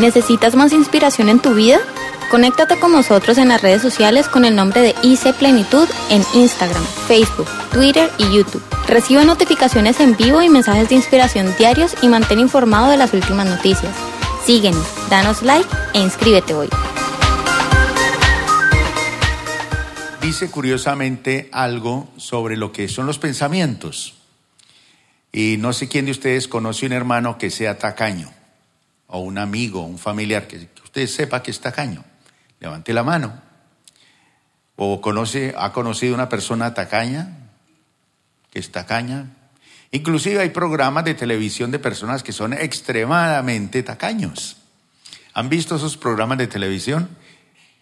¿Necesitas más inspiración en tu vida? Conéctate con nosotros en las redes sociales con el nombre de IC Plenitud en Instagram, Facebook, Twitter y YouTube. Recibe notificaciones en vivo y mensajes de inspiración diarios y mantén informado de las últimas noticias. Síguenos, danos like e inscríbete hoy. Dice curiosamente algo sobre lo que son los pensamientos. Y no sé quién de ustedes conoce un hermano que sea tacaño, o un amigo, un familiar, que, usted sepa que es tacaño. Levante la mano. O conoce, ha conocido una persona tacaña, que es tacaña. Inclusive hay programas de televisión de personas que son extremadamente tacaños. ¿Han visto esos programas de televisión?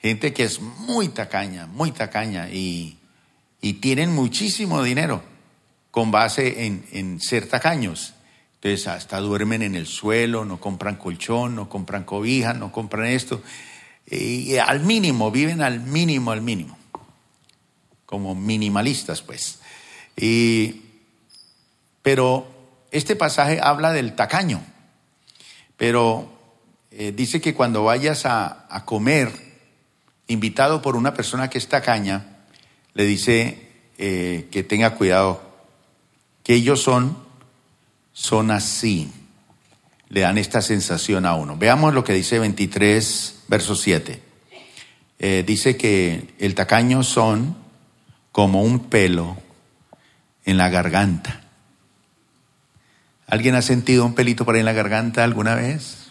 Gente que es muy tacaña, muy tacaña y, y tienen muchísimo dinero con base en, en ser tacaños. Entonces hasta duermen en el suelo, no compran colchón, no compran cobija, no compran esto. Y al mínimo, viven al mínimo, al mínimo. Como minimalistas, pues. Y, pero este pasaje habla del tacaño. Pero eh, dice que cuando vayas a, comer, invitado por una persona que es tacaña, le dice eh, que tenga cuidado, que ellos son, son así. Le dan esta sensación a uno. Veamos lo que dice 23 verso 7. Eh, dice que el tacaño son como un pelo en la garganta. ¿Alguien ha sentido un pelito por ahí en la garganta alguna vez?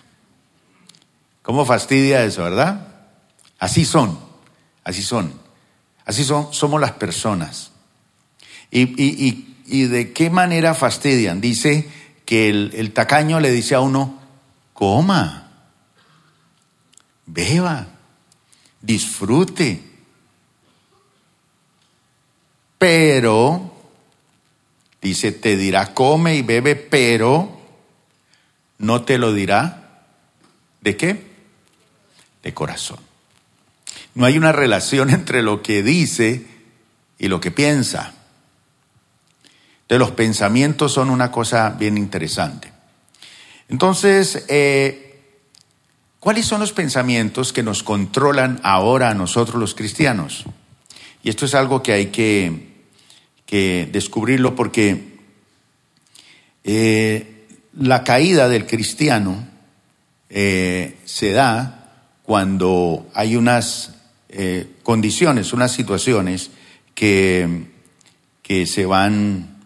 ¿Cómo fastidia eso, verdad? Así son, así son. Así son, somos las personas. ¿Y, y, y, de qué manera fastidian? Dice que el tacaño le dice a uno, coma beba, disfrute. Pero, dice, te dirá, come y bebe, pero no te lo dirá. ¿De qué? De corazón. No hay una relación entre lo que dice y lo que piensa. De los pensamientos son una cosa bien interesante. Entonces, eh, ¿Cuáles son los pensamientos que nos controlan ahora a nosotros los cristianos? Y esto es algo que hay que, descubrirlo porque eh, la caída del cristiano eh, se da cuando hay unas condiciones, unas situaciones que, que se, van,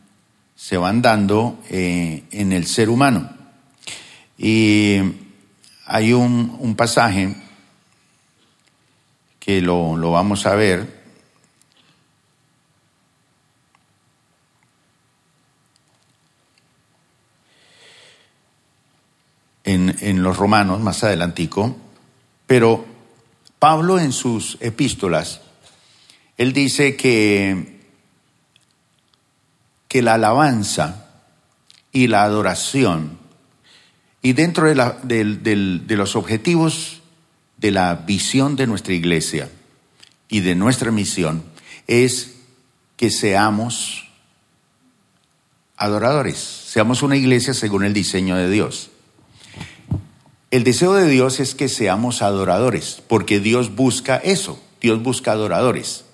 se van dando en el ser humano. Y hay un, pasaje que lo, vamos a ver. En, en, los romanos, más adelantico, pero Pablo en sus epístolas, él dice que, que la alabanza y la adoración y dentro de, los objetivos de la visión de nuestra iglesia y de nuestra misión es que seamos adoradores, seamos una iglesia según el diseño de Dios. El deseo de Dios es que seamos adoradores, porque Dios busca eso, Dios busca adoradores.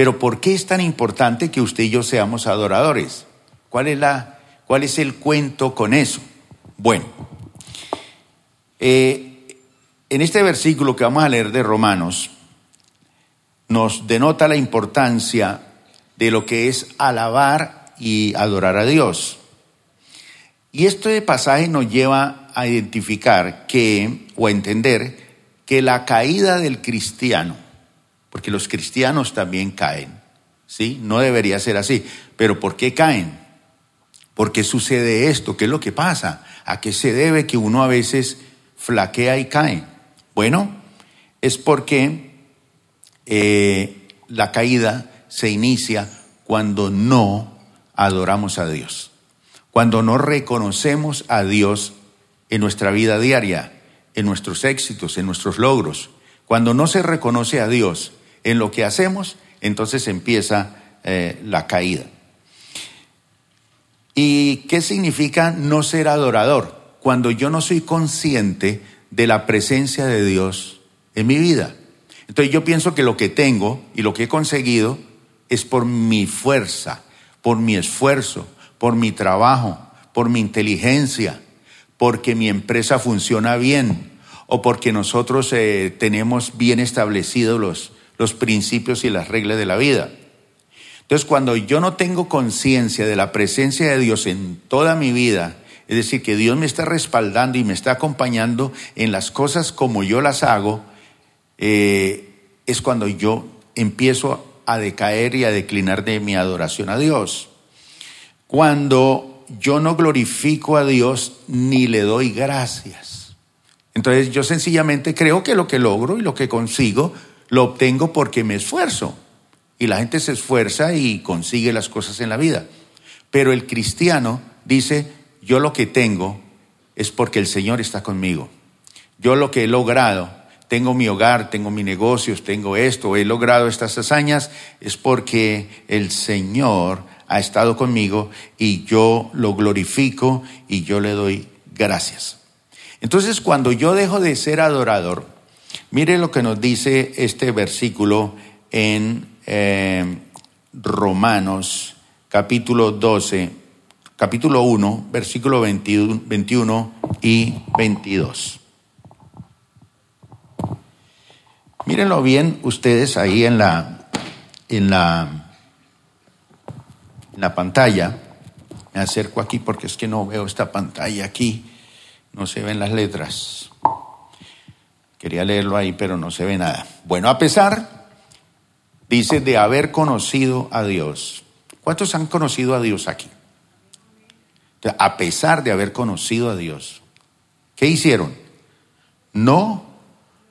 Pero ¿por qué es tan importante que usted y yo seamos adoradores? ¿Cuál es, la, cuál es el cuento con eso? Bueno, eh, en este versículo que vamos a leer de Romanos, nos denota la importancia de lo que es alabar y adorar a Dios. Y este pasaje nos lleva a identificar que, o a entender, que la caída del cristiano, porque los cristianos también caen, ¿sí? No debería ser así. Pero ¿por qué caen? ¿Por qué sucede esto? ¿Qué es lo que pasa? ¿A qué se debe que uno a veces flaquea y cae? Bueno, es porque eh, la caída se inicia cuando no adoramos a Dios, cuando no reconocemos a Dios en nuestra vida diaria, en nuestros éxitos, en nuestros logros. Cuando no se reconoce a Dios en lo que hacemos, entonces empieza eh, la caída. ¿Y qué significa no ser adorador? cuando yo no soy consciente de la presencia de Dios en mi vida. Entonces yo pienso que lo que tengo y lo que he conseguido es por mi fuerza, por mi esfuerzo, por mi trabajo, por mi inteligencia, porque mi empresa funciona bien o porque nosotros eh, tenemos bien establecidos los, los principios y las reglas de la vida. Entonces, cuando yo no tengo conciencia de la presencia de Dios en toda mi vida, es decir, que Dios me está respaldando y me está acompañando en las cosas como yo las hago, eh, es cuando yo empiezo a decaer y a declinar de mi adoración a Dios. Cuando yo no glorifico a Dios ni le doy gracias. Entonces yo sencillamente creo que lo que logro y lo que consigo lo obtengo porque me esfuerzo. Y la gente se esfuerza y consigue las cosas en la vida. Pero el cristiano dice, yo lo que tengo es porque el Señor está conmigo. Yo lo que he logrado, tengo mi hogar, tengo mis negocios, tengo esto, he logrado estas hazañas, es porque el Señor ha estado conmigo y yo lo glorifico y yo le doy gracias. Entonces, cuando yo dejo de ser adorador, mire lo que nos dice este versículo en eh, Romanos capítulo 12, capítulo 1, versículo 21, 21 y 22. Mírenlo bien ustedes ahí en la, en la, en la pantalla. Me acerco aquí porque es que no veo esta pantalla aquí. No se ven las letras. Quería leerlo ahí, pero no se ve nada. Bueno, a pesar Dice de haber conocido a Dios. ¿Cuántos han conocido a Dios aquí? A pesar de haber conocido a Dios, ¿qué hicieron? No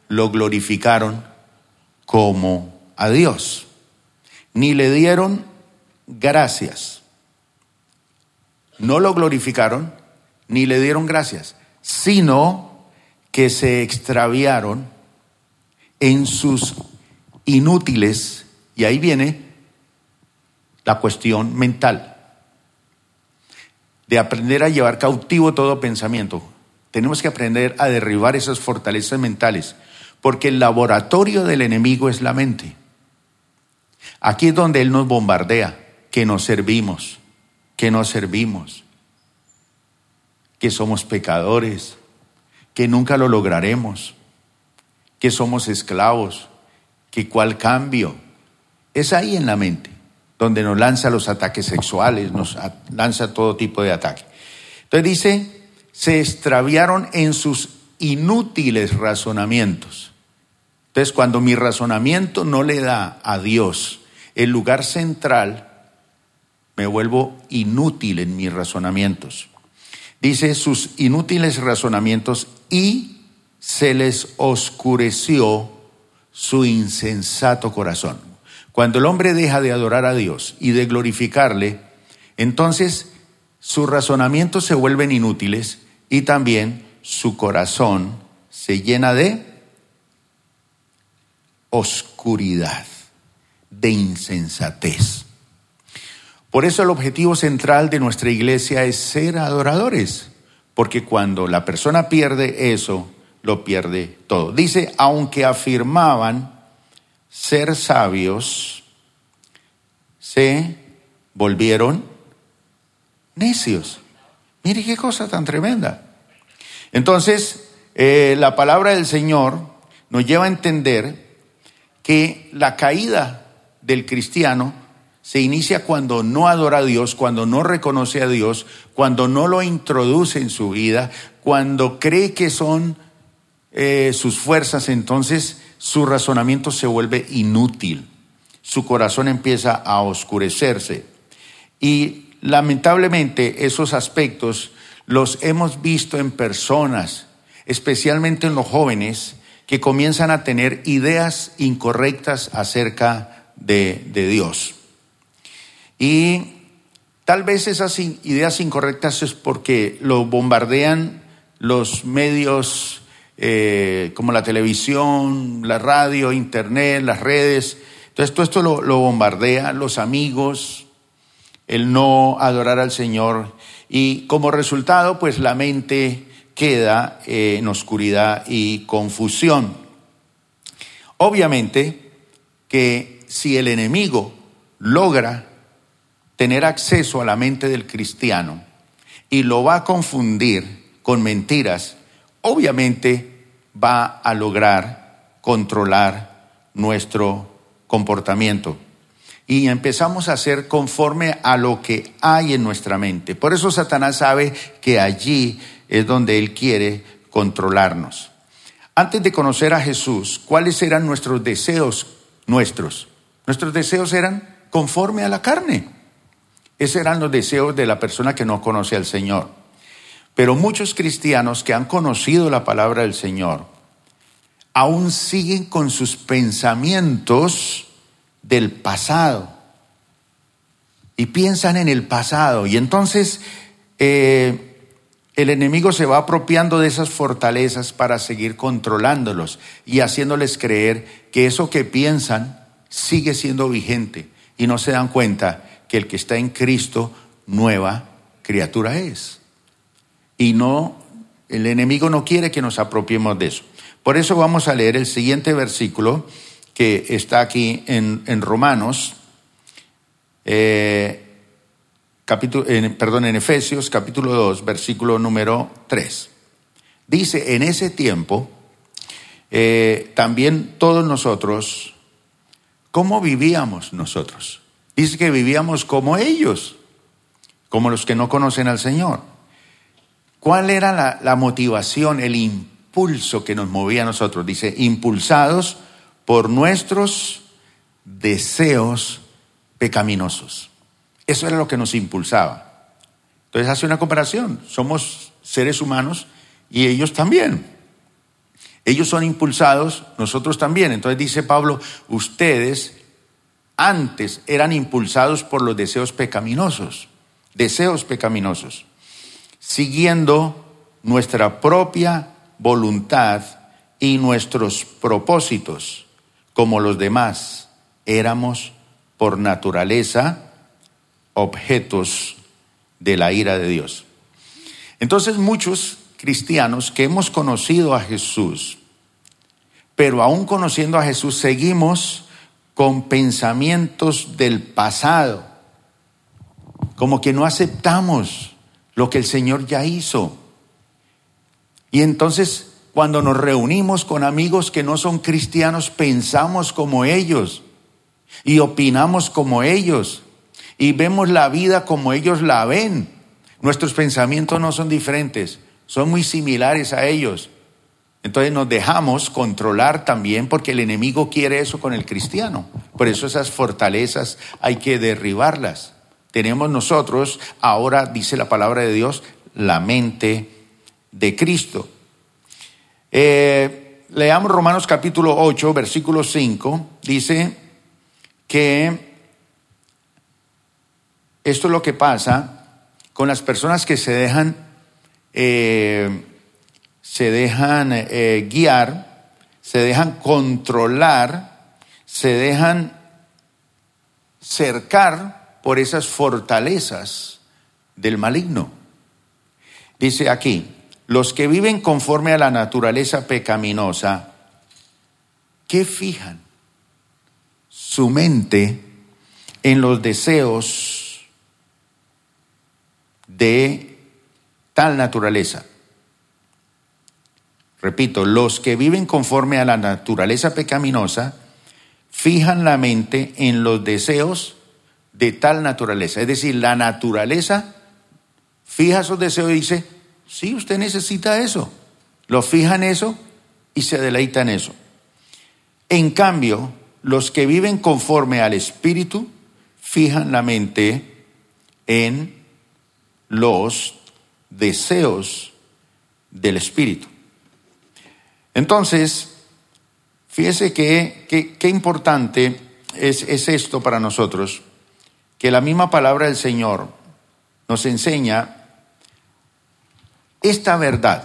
lo glorificaron como a Dios, ni le dieron gracias. No lo glorificaron ni le dieron gracias, sino que se extraviaron en sus inútiles y ahí viene la cuestión mental, de aprender a llevar cautivo todo pensamiento. Tenemos que aprender a derribar esas fortalezas mentales, porque el laboratorio del enemigo es la mente. Aquí es donde Él nos bombardea, que nos servimos, que nos servimos, que somos pecadores, que nunca lo lograremos, que somos esclavos, que cuál cambio, es ahí en la mente, donde nos lanza los ataques sexuales, nos lanza todo tipo de ataques. Entonces dice, se extraviaron en sus inútiles razonamientos. Entonces, cuando mi razonamiento no le da a Dios el lugar central, me vuelvo inútil en mis razonamientos. Dice sus inútiles razonamientos y se les oscureció su insensato corazón. Cuando el hombre deja de adorar a Dios y de glorificarle, entonces sus razonamientos se vuelven inútiles y también su corazón se llena de oscuridad, de insensatez. Por eso el objetivo central de nuestra iglesia es ser adoradores, porque cuando la persona pierde eso, lo pierde todo. Dice, aunque afirmaban ser sabios, se volvieron necios. Mire qué cosa tan tremenda. Entonces, eh, la palabra del Señor nos lleva a entender que la caída del cristiano se inicia cuando no adora a Dios, cuando no reconoce a Dios, cuando no lo introduce en su vida, cuando cree que son eh, sus fuerzas, entonces su razonamiento se vuelve inútil, su corazón empieza a oscurecerse. Y lamentablemente esos aspectos los hemos visto en personas, especialmente en los jóvenes, que comienzan a tener ideas incorrectas acerca de, de Dios. Y tal vez esas ideas incorrectas es porque lo bombardean los medios eh, como la televisión, la radio, internet, las redes. Entonces todo esto lo, bombardea, los amigos, el no adorar al Señor y como resultado pues la mente queda en oscuridad y confusión. Obviamente que si el enemigo logra tener acceso a la mente del cristiano y lo va a confundir con mentiras, obviamente va a lograr controlar nuestro comportamiento. Y empezamos a hacer conforme a lo que hay en nuestra mente. Por eso Satanás sabe que allí es donde él quiere controlarnos. Antes de conocer a Jesús, ¿cuáles eran nuestros deseos nuestros? Nuestros deseos eran conforme a la carne. Esos eran los deseos de la persona que no conoce al Señor. Pero muchos cristianos que han conocido la palabra del Señor aún siguen con sus pensamientos del pasado y piensan en el pasado. Y entonces eh, el enemigo se va apropiando de esas fortalezas para seguir controlándolos y haciéndoles creer que eso que piensan sigue siendo vigente y no se dan cuenta que el que está en Cristo, nueva criatura es. Y no, el enemigo no quiere que nos apropiemos de eso. Por eso vamos a leer el siguiente versículo que está aquí en, Romanos, eh, capítulo, perdón, en Efesios capítulo 2, versículo número 3. Dice, en ese tiempo, eh, también todos nosotros, ¿cómo vivíamos nosotros? Dice que vivíamos como ellos, como los que no conocen al Señor. ¿Cuál era la, motivación, el impulso que nos movía a nosotros? Dice, impulsados por nuestros deseos pecaminosos. Eso era lo que nos impulsaba. Entonces hace una comparación. Somos seres humanos y ellos también. Ellos son impulsados, nosotros también. Entonces dice Pablo, ustedes antes eran impulsados por los deseos pecaminosos, deseos pecaminosos, siguiendo nuestra propia voluntad y nuestros propósitos, como los demás éramos por naturaleza objetos de la ira de Dios. Entonces muchos cristianos que hemos conocido a Jesús, pero aún conociendo a Jesús, seguimos con pensamientos del pasado, como que no aceptamos lo que el Señor ya hizo. Y entonces cuando nos reunimos con amigos que no son cristianos, pensamos como ellos y opinamos como ellos y vemos la vida como ellos la ven. Nuestros pensamientos no son diferentes, son muy similares a ellos. Entonces nos dejamos controlar también porque el enemigo quiere eso con el cristiano. Por eso esas fortalezas hay que derribarlas. Tenemos nosotros, ahora dice la palabra de Dios, la mente de Cristo. Eh, leamos Romanos capítulo 8, versículo 5. Dice que esto es lo que pasa con las personas que se dejan eh, se dejan eh, guiar, se dejan controlar, se dejan cercar por esas fortalezas del maligno. Dice aquí, los que viven conforme a la naturaleza pecaminosa, ¿qué fijan? Su mente en los deseos de tal naturaleza. Repito, los que viven conforme a la naturaleza pecaminosa fijan la mente en los deseos de tal naturaleza. Es decir, la naturaleza fija esos deseos y dice, sí, usted necesita eso. Lo fija en eso y se deleita en eso. En cambio, los que viven conforme al Espíritu fijan la mente en los deseos del Espíritu. Entonces, fíjese que qué importante es, es esto para nosotros, que la misma palabra del Señor nos enseña esta verdad.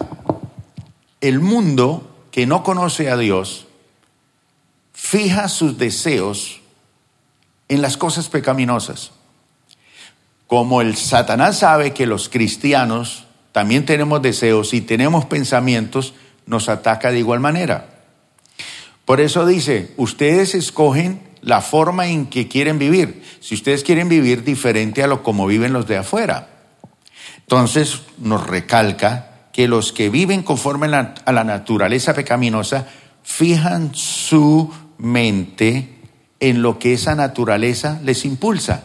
El mundo que no conoce a Dios fija sus deseos en las cosas pecaminosas. Como el Satanás sabe que los cristianos también tenemos deseos y tenemos pensamientos, nos ataca de igual manera. Por eso dice, ustedes escogen la forma en que quieren vivir. Si ustedes quieren vivir diferente a lo como viven los de afuera. Entonces nos recalca que los que viven conforme a la naturaleza pecaminosa fijan su mente en lo que esa naturaleza les impulsa.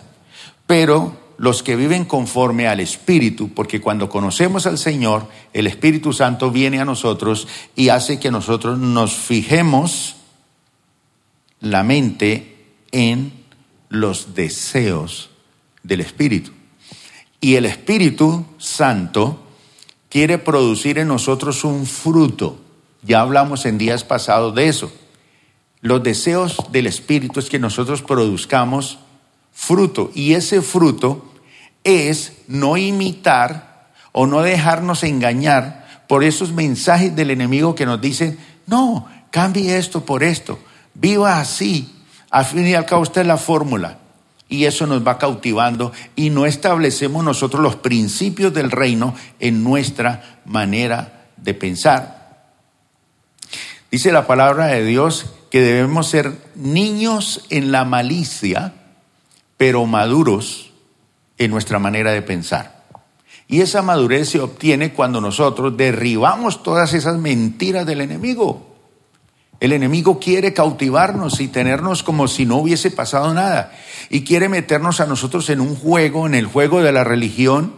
Pero los que viven conforme al Espíritu, porque cuando conocemos al Señor, el Espíritu Santo viene a nosotros y hace que nosotros nos fijemos la mente en los deseos del Espíritu. Y el Espíritu Santo quiere producir en nosotros un fruto. Ya hablamos en días pasados de eso. Los deseos del Espíritu es que nosotros produzcamos fruto. Y ese fruto es no imitar o no dejarnos engañar por esos mensajes del enemigo que nos dicen, no, cambie esto por esto, viva así. Al fin y al cabo, esta es la fórmula. Y eso nos va cautivando y no establecemos nosotros los principios del reino en nuestra manera de pensar. Dice la palabra de Dios que debemos ser niños en la malicia, pero maduros en nuestra manera de pensar. Y esa madurez se obtiene cuando nosotros derribamos todas esas mentiras del enemigo. El enemigo quiere cautivarnos y tenernos como si no hubiese pasado nada. Y quiere meternos a nosotros en un juego, en el juego de la religión,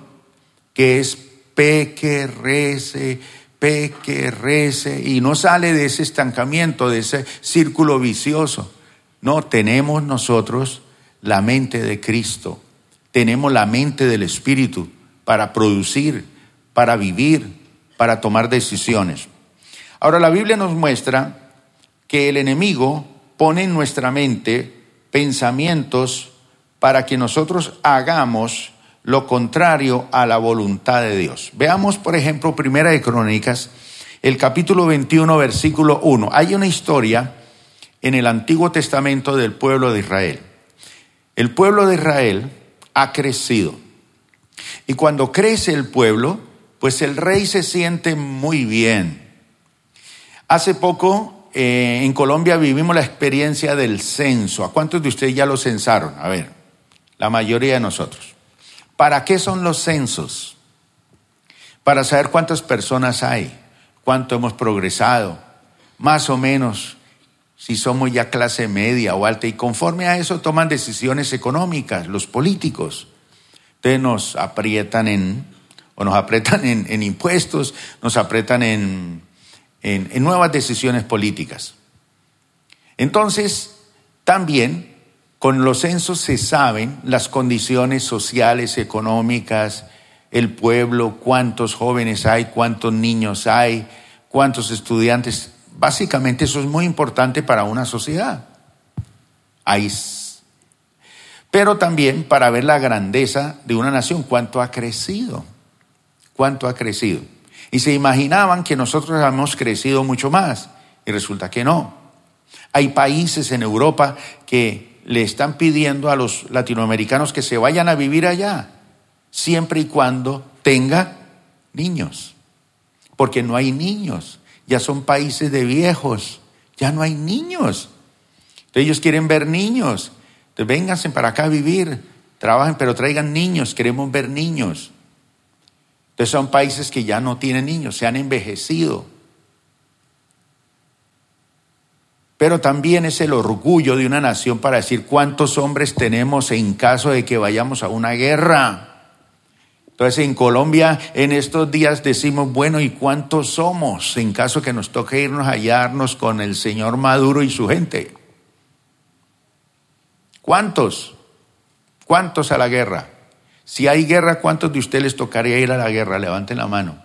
que es peque, rece, peque, rece, y no sale de ese estancamiento, de ese círculo vicioso. No, tenemos nosotros la mente de Cristo tenemos la mente del Espíritu para producir, para vivir, para tomar decisiones. Ahora la Biblia nos muestra que el enemigo pone en nuestra mente pensamientos para que nosotros hagamos lo contrario a la voluntad de Dios. Veamos, por ejemplo, Primera de Crónicas, el capítulo 21, versículo 1. Hay una historia en el Antiguo Testamento del pueblo de Israel. El pueblo de Israel ha crecido. Y cuando crece el pueblo, pues el rey se siente muy bien. Hace poco eh, en Colombia vivimos la experiencia del censo. ¿A cuántos de ustedes ya lo censaron? A ver, la mayoría de nosotros. ¿Para qué son los censos? Para saber cuántas personas hay, cuánto hemos progresado, más o menos si somos ya clase media o alta, y conforme a eso toman decisiones económicas los políticos. Entonces nos aprietan en, o nos aprietan en, impuestos, nos aprietan en, en nuevas decisiones políticas. Entonces, también con los censos se saben las condiciones sociales, económicas, el pueblo, cuántos jóvenes hay, cuántos niños hay, cuántos estudiantes Básicamente eso es muy importante para una sociedad. Pero también para ver la grandeza de una nación, cuánto ha crecido, cuánto ha crecido. Y se imaginaban que nosotros hemos crecido mucho más y resulta que no. Hay países en Europa que le están pidiendo a los latinoamericanos que se vayan a vivir allá, siempre y cuando tenga niños, porque no hay niños ya son países de viejos, ya no hay niños. Entonces ellos quieren ver niños. Entonces vénganse para acá a vivir, trabajen, pero traigan niños, queremos ver niños. Entonces son países que ya no tienen niños, se han envejecido. Pero también es el orgullo de una nación para decir cuántos hombres tenemos en caso de que vayamos a una guerra. Entonces en Colombia en estos días decimos, bueno, ¿y cuántos somos en caso que nos toque irnos a hallarnos con el señor Maduro y su gente? ¿Cuántos? ¿Cuántos a la guerra? Si hay guerra, ¿cuántos de ustedes les tocaría ir a la guerra? Levanten la mano.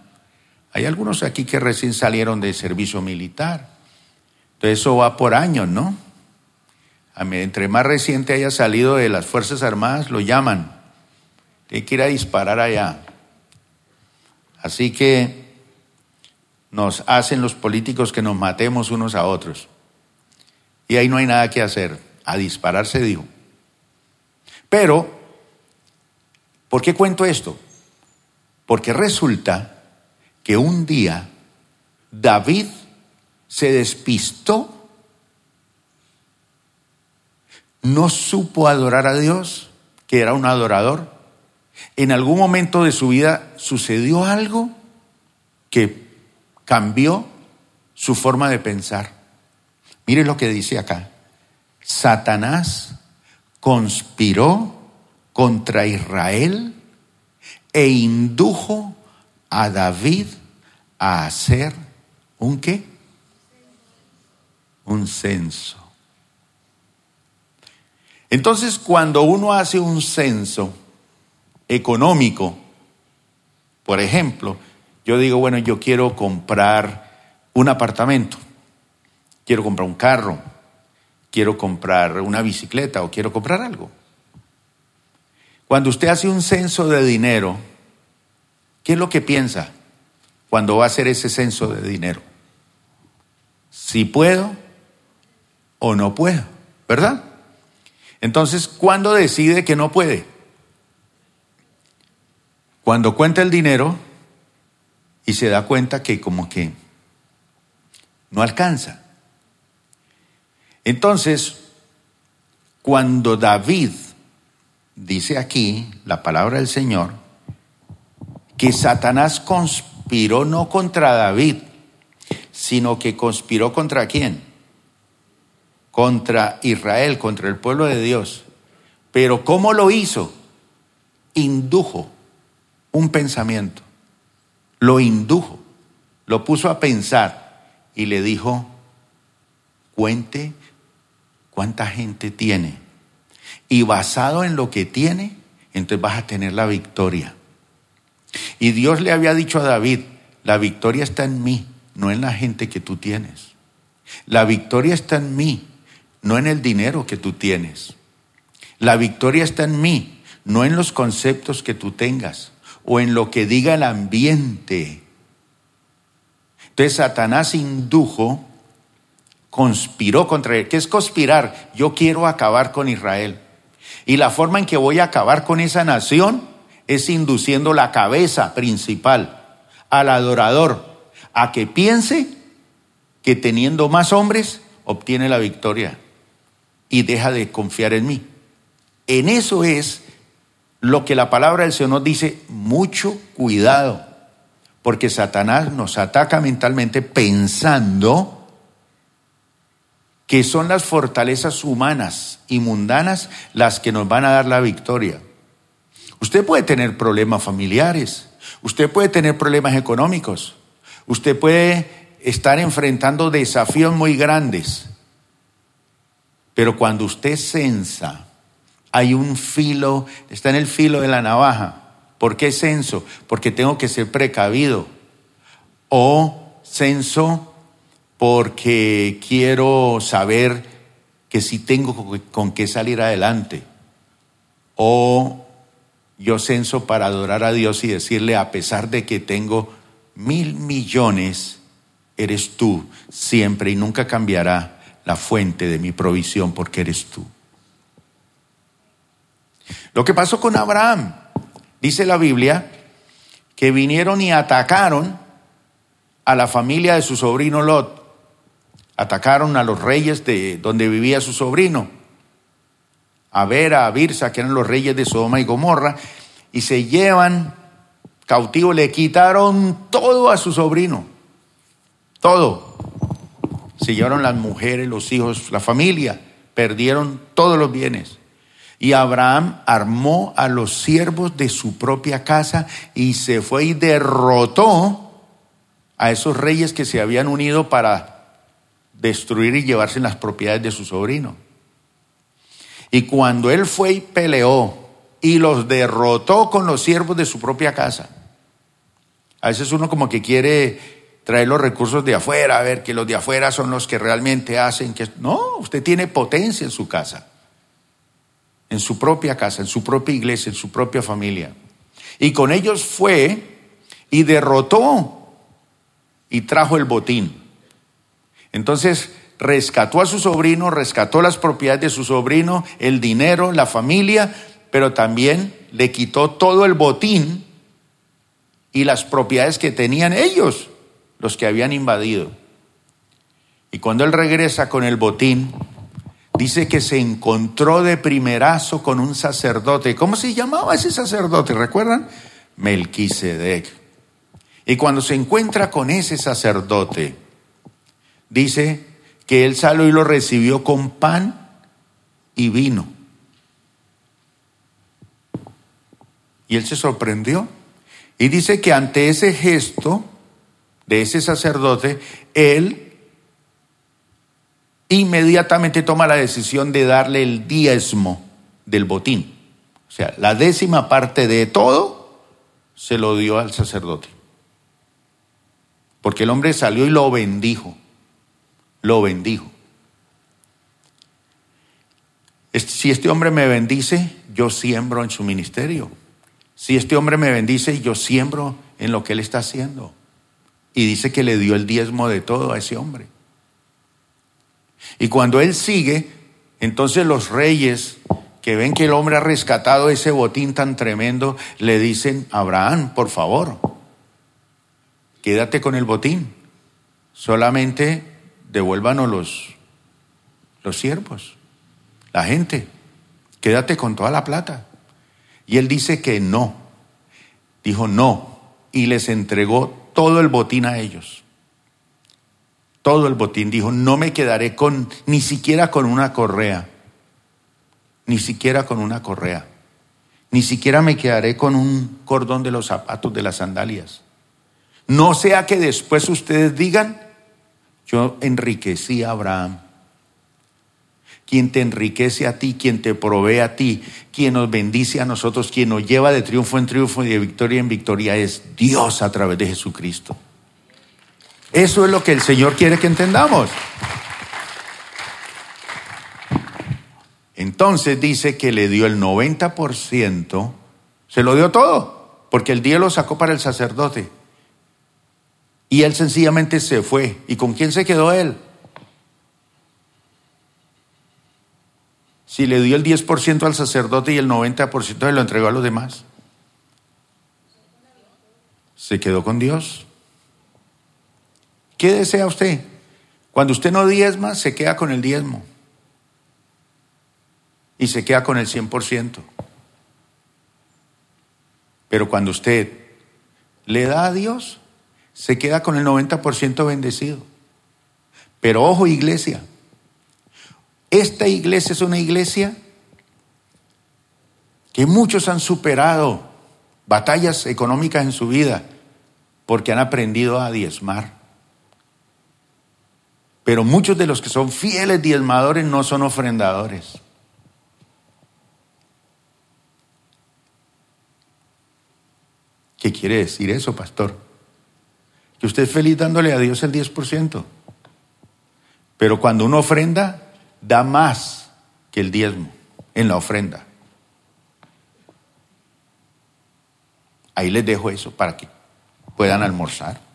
Hay algunos aquí que recién salieron de servicio militar. Entonces eso va por años, ¿no? Entre más reciente haya salido de las Fuerzas Armadas, lo llaman tiene que ir a disparar allá. Así que nos hacen los políticos que nos matemos unos a otros. Y ahí no hay nada que hacer. A disparar se dijo. Pero, ¿por qué cuento esto? Porque resulta que un día David se despistó, no supo adorar a Dios, que era un adorador. En algún momento de su vida sucedió algo que cambió su forma de pensar. Mire lo que dice acá. Satanás conspiró contra Israel e indujo a David a hacer un qué? Un censo. Entonces, cuando uno hace un censo económico, por ejemplo, yo digo, bueno, yo quiero comprar un apartamento, quiero comprar un carro, quiero comprar una bicicleta o quiero comprar algo. Cuando usted hace un censo de dinero, ¿qué es lo que piensa cuando va a hacer ese censo de dinero? Si puedo o no puedo, ¿verdad? Entonces, ¿cuándo decide que no puede? Cuando cuenta el dinero y se da cuenta que como que no alcanza. Entonces, cuando David dice aquí la palabra del Señor, que Satanás conspiró no contra David, sino que conspiró contra quién? Contra Israel, contra el pueblo de Dios. Pero ¿cómo lo hizo? Indujo un pensamiento. Lo indujo, lo puso a pensar y le dijo, cuente cuánta gente tiene. Y basado en lo que tiene, entonces vas a tener la victoria. Y Dios le había dicho a David, la victoria está en mí, no en la gente que tú tienes. La victoria está en mí, no en el dinero que tú tienes. La victoria está en mí, no en los conceptos que tú tengas o en lo que diga el ambiente. Entonces Satanás indujo conspiró contra él. ¿Qué es conspirar? Yo quiero acabar con Israel. Y la forma en que voy a acabar con esa nación es induciendo la cabeza principal al adorador a que piense que teniendo más hombres obtiene la victoria y deja de confiar en mí. En eso es lo que la palabra del Señor dice, mucho cuidado, porque Satanás nos ataca mentalmente pensando que son las fortalezas humanas y mundanas las que nos van a dar la victoria. Usted puede tener problemas familiares, usted puede tener problemas económicos, usted puede estar enfrentando desafíos muy grandes, pero cuando usted censa, hay un filo, está en el filo de la navaja. ¿Por qué censo? Porque tengo que ser precavido. O censo porque quiero saber que si tengo con qué salir adelante. O yo censo para adorar a Dios y decirle, a pesar de que tengo mil millones, eres tú siempre y nunca cambiará la fuente de mi provisión porque eres tú. Lo que pasó con Abraham, dice la Biblia, que vinieron y atacaron a la familia de su sobrino Lot atacaron a los reyes de donde vivía su sobrino, a Vera, a Birsa, que eran los reyes de Sodoma y Gomorra, y se llevan cautivo, le quitaron todo a su sobrino, todo. Se llevaron las mujeres, los hijos, la familia, perdieron todos los bienes. Y Abraham armó a los siervos de su propia casa y se fue y derrotó a esos reyes que se habían unido para destruir y llevarse las propiedades de su sobrino. Y cuando él fue y peleó y los derrotó con los siervos de su propia casa, a veces uno como que quiere traer los recursos de afuera, a ver que los de afuera son los que realmente hacen que... No, usted tiene potencia en su casa, en su propia casa, en su propia iglesia, en su propia familia. Y con ellos fue y derrotó y trajo el botín. Entonces rescató a su sobrino, rescató las propiedades de su sobrino, el dinero, la familia, pero también le quitó todo el botín y las propiedades que tenían ellos, los que habían invadido. Y cuando él regresa con el botín, dice que se encontró de primerazo con un sacerdote. ¿Cómo se llamaba ese sacerdote? ¿Recuerdan? Melquisedec. Y cuando se encuentra con ese sacerdote, dice que él salió y lo recibió con pan y vino. Y él se sorprendió. Y dice que ante ese gesto de ese sacerdote, él inmediatamente toma la decisión de darle el diezmo del botín. O sea, la décima parte de todo se lo dio al sacerdote. Porque el hombre salió y lo bendijo. Lo bendijo. Si este hombre me bendice, yo siembro en su ministerio. Si este hombre me bendice, yo siembro en lo que él está haciendo. Y dice que le dio el diezmo de todo a ese hombre. Y cuando él sigue, entonces los reyes que ven que el hombre ha rescatado ese botín tan tremendo, le dicen, Abraham, por favor, quédate con el botín, solamente devuélvanos los, los siervos, la gente, quédate con toda la plata. Y él dice que no, dijo no, y les entregó todo el botín a ellos todo el botín. Dijo, no me quedaré con, ni siquiera con una correa, ni siquiera con una correa, ni siquiera me quedaré con un cordón de los zapatos, de las sandalias. No sea que después ustedes digan, yo enriquecí a Abraham. Quien te enriquece a ti, quien te provee a ti, quien nos bendice a nosotros, quien nos lleva de triunfo en triunfo y de victoria en victoria es Dios a través de Jesucristo. Eso es lo que el Señor quiere que entendamos. Entonces dice que le dio el 90%, se lo dio todo, porque el día lo sacó para el sacerdote. Y él sencillamente se fue. ¿Y con quién se quedó él? Si le dio el 10% al sacerdote y el 90% se lo entregó a los demás. Se quedó con Dios. ¿Qué desea usted? Cuando usted no diezma, se queda con el diezmo. Y se queda con el 100%. Pero cuando usted le da a Dios, se queda con el 90% bendecido. Pero ojo iglesia, esta iglesia es una iglesia que muchos han superado batallas económicas en su vida porque han aprendido a diezmar. Pero muchos de los que son fieles diezmadores no son ofrendadores. ¿Qué quiere decir eso, pastor? Que usted es feliz dándole a Dios el 10%. Pero cuando uno ofrenda, da más que el diezmo en la ofrenda. Ahí les dejo eso para que puedan almorzar.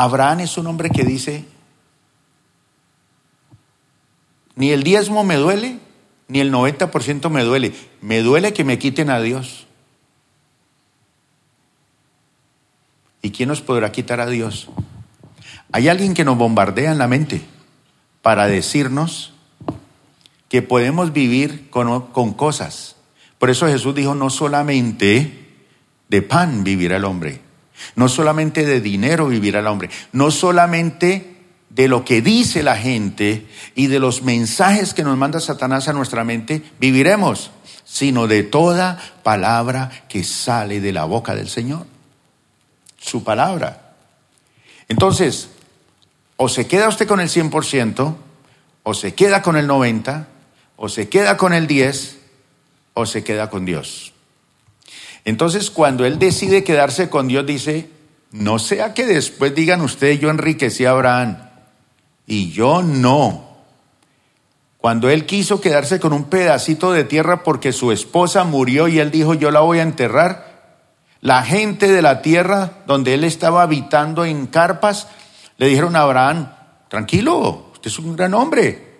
Abraham es un hombre que dice, ni el diezmo me duele, ni el 90% me duele. Me duele que me quiten a Dios. ¿Y quién nos podrá quitar a Dios? Hay alguien que nos bombardea en la mente para decirnos que podemos vivir con, con cosas. Por eso Jesús dijo, no solamente de pan vivirá el hombre, no solamente de dinero vivirá el hombre, no solamente de lo que dice la gente y de los mensajes que nos manda Satanás a nuestra mente viviremos, sino de toda palabra que sale de la boca del Señor. Su palabra. Entonces, o se queda usted con el 100%, o se queda con el 90%, o se queda con el 10%, o se queda con Dios. Entonces, cuando él decide quedarse con Dios, dice, no sea que después digan ustedes, yo enriquecí a Abraham y yo no. Cuando él quiso quedarse con un pedacito de tierra porque su esposa murió y él dijo, yo la voy a enterrar, la gente de la tierra donde él estaba habitando en carpas, le dijeron a Abraham, tranquilo, usted es un gran hombre,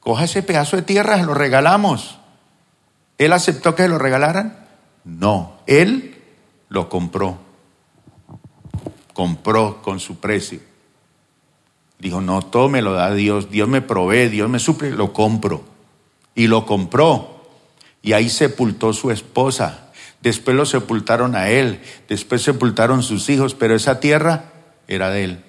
coja ese pedazo de tierra, lo regalamos. ¿Él aceptó que lo regalaran? No, él lo compró. Compró con su precio. Dijo, no, todo me lo da Dios, Dios me provee, Dios me suple, lo compro. Y lo compró. Y ahí sepultó su esposa. Después lo sepultaron a él. Después sepultaron sus hijos. Pero esa tierra era de él.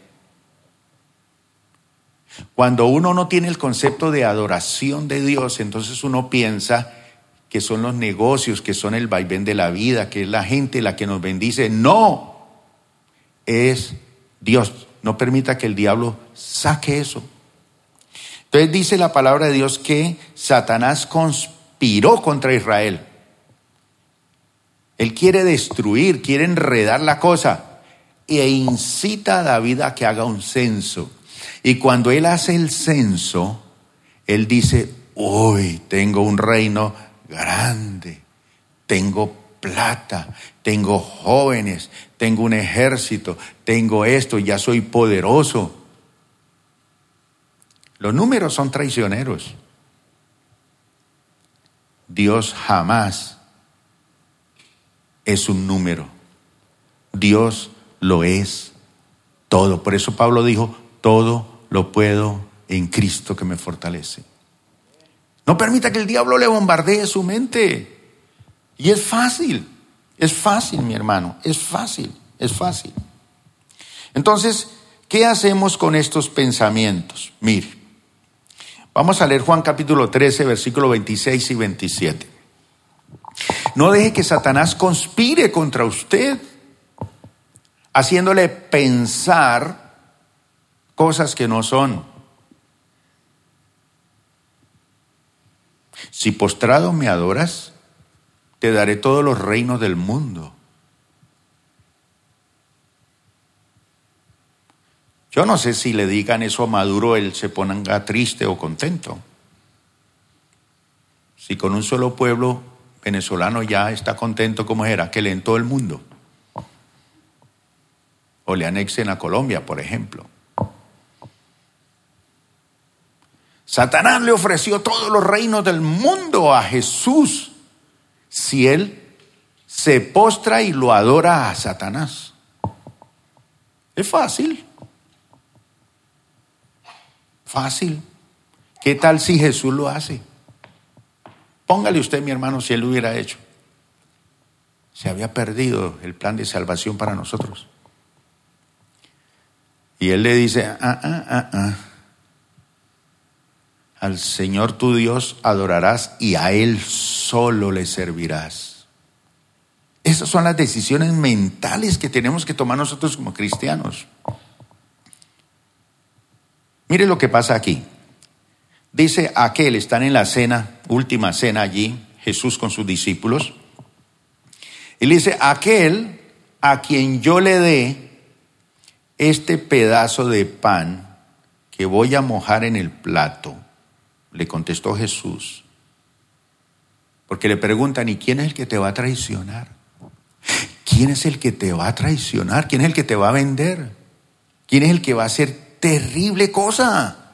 Cuando uno no tiene el concepto de adoración de Dios, entonces uno piensa que son los negocios, que son el vaivén de la vida, que es la gente la que nos bendice. No, es Dios. No permita que el diablo saque eso. Entonces dice la palabra de Dios que Satanás conspiró contra Israel. Él quiere destruir, quiere enredar la cosa e incita a David a que haga un censo. Y cuando él hace el censo, él dice, hoy tengo un reino grande, tengo plata, tengo jóvenes, tengo un ejército, tengo esto, ya soy poderoso. Los números son traicioneros. Dios jamás es un número. Dios lo es todo. Por eso Pablo dijo, todo lo puedo en Cristo que me fortalece. No permita que el diablo le bombardee su mente. Y es fácil, es fácil, mi hermano, es fácil, es fácil. Entonces, ¿qué hacemos con estos pensamientos? Mire, vamos a leer Juan capítulo 13, versículo 26 y 27. No deje que Satanás conspire contra usted, haciéndole pensar cosas que no son. Si postrado me adoras, te daré todos los reinos del mundo. Yo no sé si le digan eso a Maduro, él se ponga triste o contento. Si con un solo pueblo venezolano ya está contento como era, que le en todo el mundo. O le anexen a Colombia, por ejemplo. Satanás le ofreció todos los reinos del mundo a Jesús si él se postra y lo adora a Satanás. Es fácil. Fácil. ¿Qué tal si Jesús lo hace? Póngale usted, mi hermano, si él hubiera hecho. Se había perdido el plan de salvación para nosotros. Y él le dice, ah, ah, ah, ah al Señor tu Dios adorarás y a Él solo le servirás. Esas son las decisiones mentales que tenemos que tomar nosotros como cristianos. Mire lo que pasa aquí. Dice aquel, están en la cena, última cena allí, Jesús con sus discípulos. Y le dice, aquel a quien yo le dé este pedazo de pan que voy a mojar en el plato le contestó Jesús. Porque le preguntan, ¿y quién es el que te va a traicionar? ¿Quién es el que te va a traicionar? ¿Quién es el que te va a vender? ¿Quién es el que va a hacer terrible cosa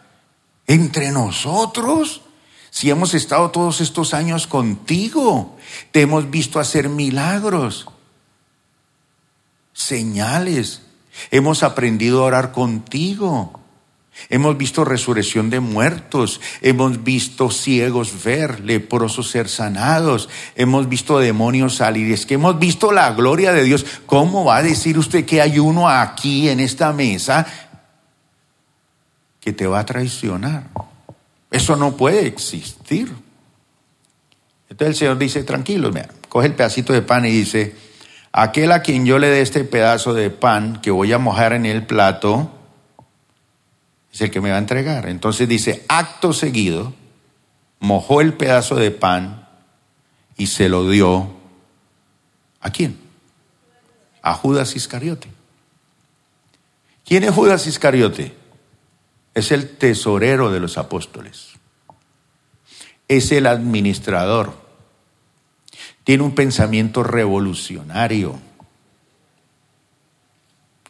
entre nosotros? Si hemos estado todos estos años contigo, te hemos visto hacer milagros, señales, hemos aprendido a orar contigo. Hemos visto resurrección de muertos, hemos visto ciegos ver, leprosos ser sanados, hemos visto demonios salir. Es que hemos visto la gloria de Dios. ¿Cómo va a decir usted que hay uno aquí en esta mesa que te va a traicionar? Eso no puede existir. Entonces el Señor dice, tranquilo, mira, coge el pedacito de pan y dice, aquel a quien yo le dé este pedazo de pan que voy a mojar en el plato, es el que me va a entregar. Entonces dice, acto seguido, mojó el pedazo de pan y se lo dio. ¿A quién? A Judas Iscariote. ¿Quién es Judas Iscariote? Es el tesorero de los apóstoles. Es el administrador. Tiene un pensamiento revolucionario.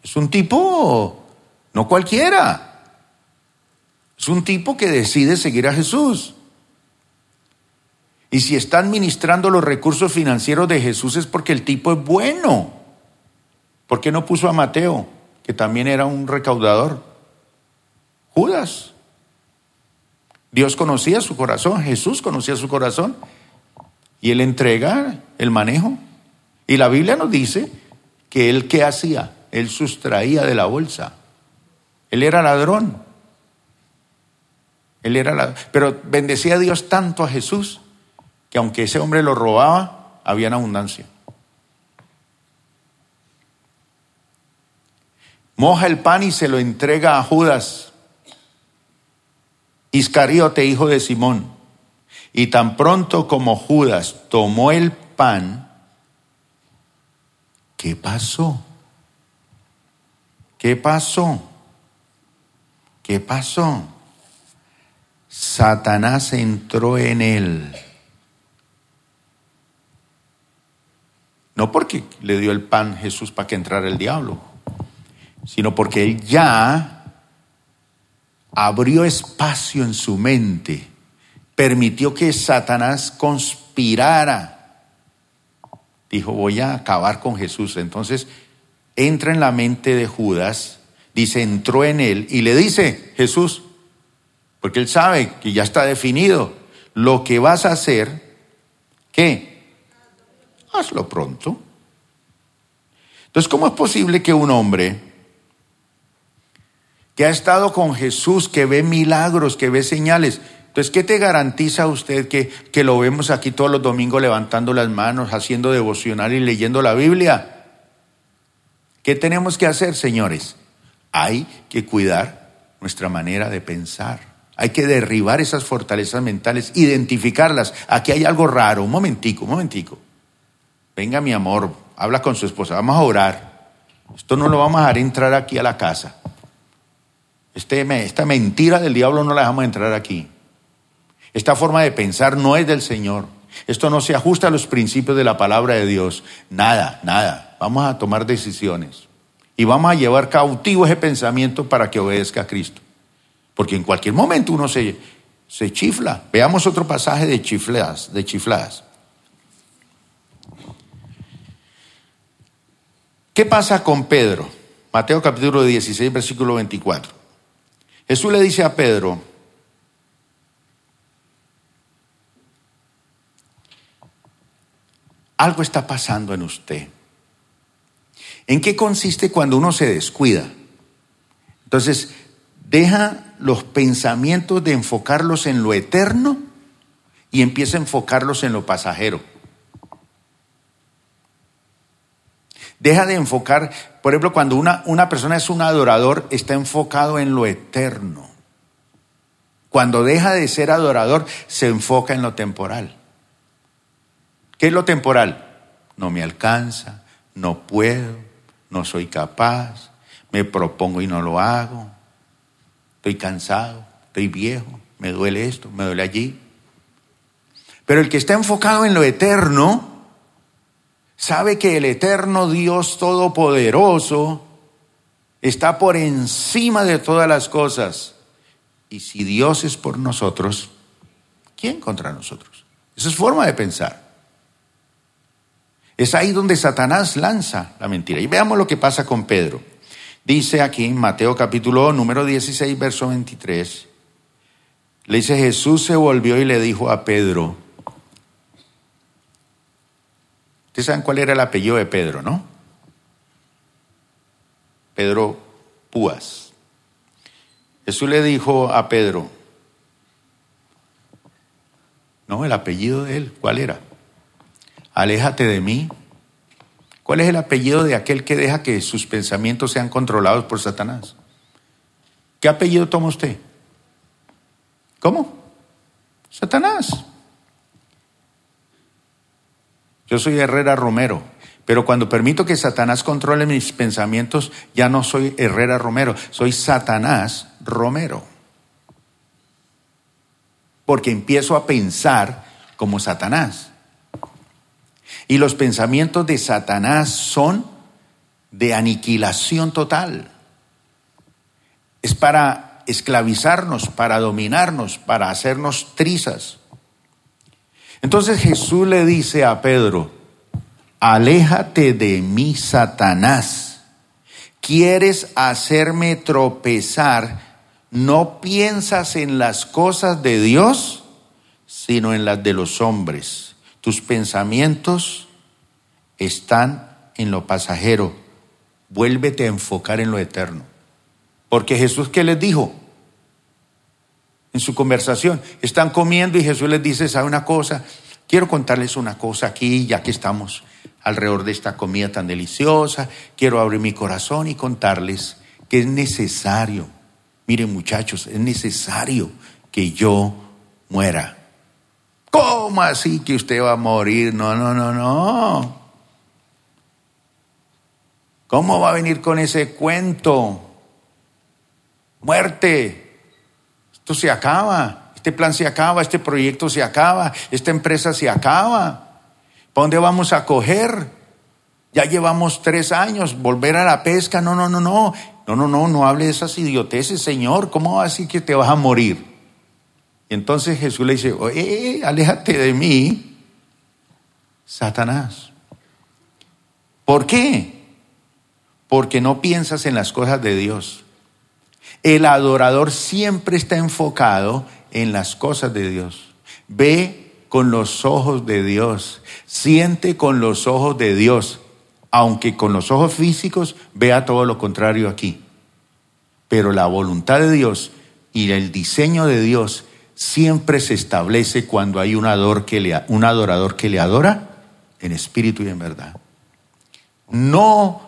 Es un tipo, no cualquiera. Es un tipo que decide seguir a Jesús. Y si está administrando los recursos financieros de Jesús es porque el tipo es bueno. ¿Por qué no puso a Mateo, que también era un recaudador? Judas. Dios conocía su corazón, Jesús conocía su corazón. Y él entrega el manejo. Y la Biblia nos dice que él qué hacía? Él sustraía de la bolsa. Él era ladrón. Él era. Pero bendecía a Dios tanto a Jesús que aunque ese hombre lo robaba, había abundancia. Moja el pan y se lo entrega a Judas, Iscariote, hijo de Simón. Y tan pronto como Judas tomó el pan, ¿qué pasó? ¿Qué pasó? ¿Qué pasó? Satanás entró en él. No porque le dio el pan Jesús para que entrara el diablo, sino porque él ya abrió espacio en su mente, permitió que Satanás conspirara. Dijo, voy a acabar con Jesús. Entonces entra en la mente de Judas, dice, entró en él y le dice, Jesús, porque él sabe que ya está definido, lo que vas a hacer, ¿qué? hazlo pronto. Entonces, ¿cómo es posible que un hombre que ha estado con Jesús, que ve milagros, que ve señales, entonces, ¿qué te garantiza usted que, que lo vemos aquí todos los domingos levantando las manos, haciendo devocional y leyendo la Biblia? ¿Qué tenemos que hacer, señores? Hay que cuidar nuestra manera de pensar. Hay que derribar esas fortalezas mentales, identificarlas. Aquí hay algo raro. Un momentico, un momentico venga mi amor, habla con su esposa, vamos a orar. Esto no lo vamos a dejar entrar aquí a la casa. Este, esta mentira del diablo no la dejamos entrar aquí. Esta forma de pensar no es del Señor. Esto no se ajusta a los principios de la palabra de Dios. Nada, nada. Vamos a tomar decisiones. Y vamos a llevar cautivo ese pensamiento para que obedezca a Cristo. Porque en cualquier momento uno se, se chifla. Veamos otro pasaje de chifladas, de chifladas. ¿Qué pasa con Pedro? Mateo capítulo 16, versículo 24. Jesús le dice a Pedro, algo está pasando en usted. ¿En qué consiste cuando uno se descuida? Entonces, deja los pensamientos de enfocarlos en lo eterno y empieza a enfocarlos en lo pasajero. Deja de enfocar, por ejemplo, cuando una, una persona es un adorador, está enfocado en lo eterno. Cuando deja de ser adorador, se enfoca en lo temporal. ¿Qué es lo temporal? No me alcanza, no puedo, no soy capaz, me propongo y no lo hago, estoy cansado, estoy viejo, me duele esto, me duele allí. Pero el que está enfocado en lo eterno, sabe que el eterno Dios Todopoderoso está por encima de todas las cosas. Y si Dios es por nosotros, ¿quién contra nosotros? Esa es forma de pensar. Es ahí donde Satanás lanza la mentira. Y veamos lo que pasa con Pedro. Dice aquí Mateo capítulo número 16, verso 23. Le dice, Jesús se volvió y le dijo a Pedro, Ustedes saben cuál era el apellido de Pedro, ¿no? Pedro Púas. Jesús le dijo a Pedro, no, el apellido de él, ¿cuál era? Aléjate de mí. ¿Cuál es el apellido de aquel que deja que sus pensamientos sean controlados por Satanás? ¿Qué apellido toma usted? ¿Cómo? Satanás. Yo soy Herrera Romero, pero cuando permito que Satanás controle mis pensamientos, ya no soy Herrera Romero, soy Satanás Romero. Porque empiezo a pensar como Satanás. Y los pensamientos de Satanás son de aniquilación total. Es para esclavizarnos, para dominarnos, para hacernos trizas. Entonces Jesús le dice a Pedro, aléjate de mí, Satanás. ¿Quieres hacerme tropezar? No piensas en las cosas de Dios, sino en las de los hombres. Tus pensamientos están en lo pasajero. Vuélvete a enfocar en lo eterno. Porque Jesús, ¿qué les dijo? En su conversación, están comiendo y Jesús les dice, ¿sabe una cosa? Quiero contarles una cosa aquí, ya que estamos alrededor de esta comida tan deliciosa. Quiero abrir mi corazón y contarles que es necesario, miren muchachos, es necesario que yo muera. ¿Cómo así que usted va a morir? No, no, no, no. ¿Cómo va a venir con ese cuento? Muerte. Esto se acaba. Este plan se acaba. Este proyecto se acaba. Esta empresa se acaba. ¿Para dónde vamos a coger? Ya llevamos tres años. Volver a la pesca. No, no, no, no. No, no, no. No hable de esas idioteces, Señor. ¿Cómo va a decir que te vas a morir? Entonces Jesús le dice, oye, aléjate de mí, Satanás. ¿Por qué? porque no piensas en las cosas de Dios. El adorador siempre está enfocado en las cosas de Dios. Ve con los ojos de Dios, siente con los ojos de Dios, aunque con los ojos físicos vea todo lo contrario aquí. Pero la voluntad de Dios y el diseño de Dios siempre se establece cuando hay un, adorador que le, un adorador que le adora en espíritu y en verdad. No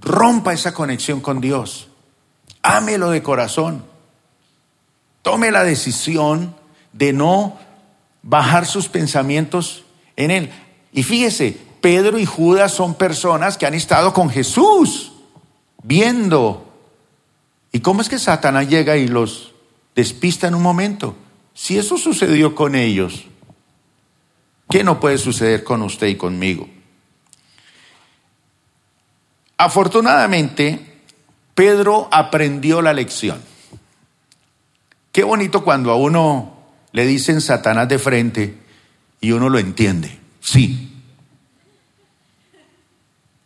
rompa esa conexión con Dios. Ámelo de corazón. Tome la decisión de no bajar sus pensamientos en Él. Y fíjese, Pedro y Judas son personas que han estado con Jesús, viendo. ¿Y cómo es que Satanás llega y los despista en un momento? Si eso sucedió con ellos, ¿qué no puede suceder con usted y conmigo? Afortunadamente, Pedro aprendió la lección. Qué bonito cuando a uno le dicen Satanás de frente y uno lo entiende. Sí.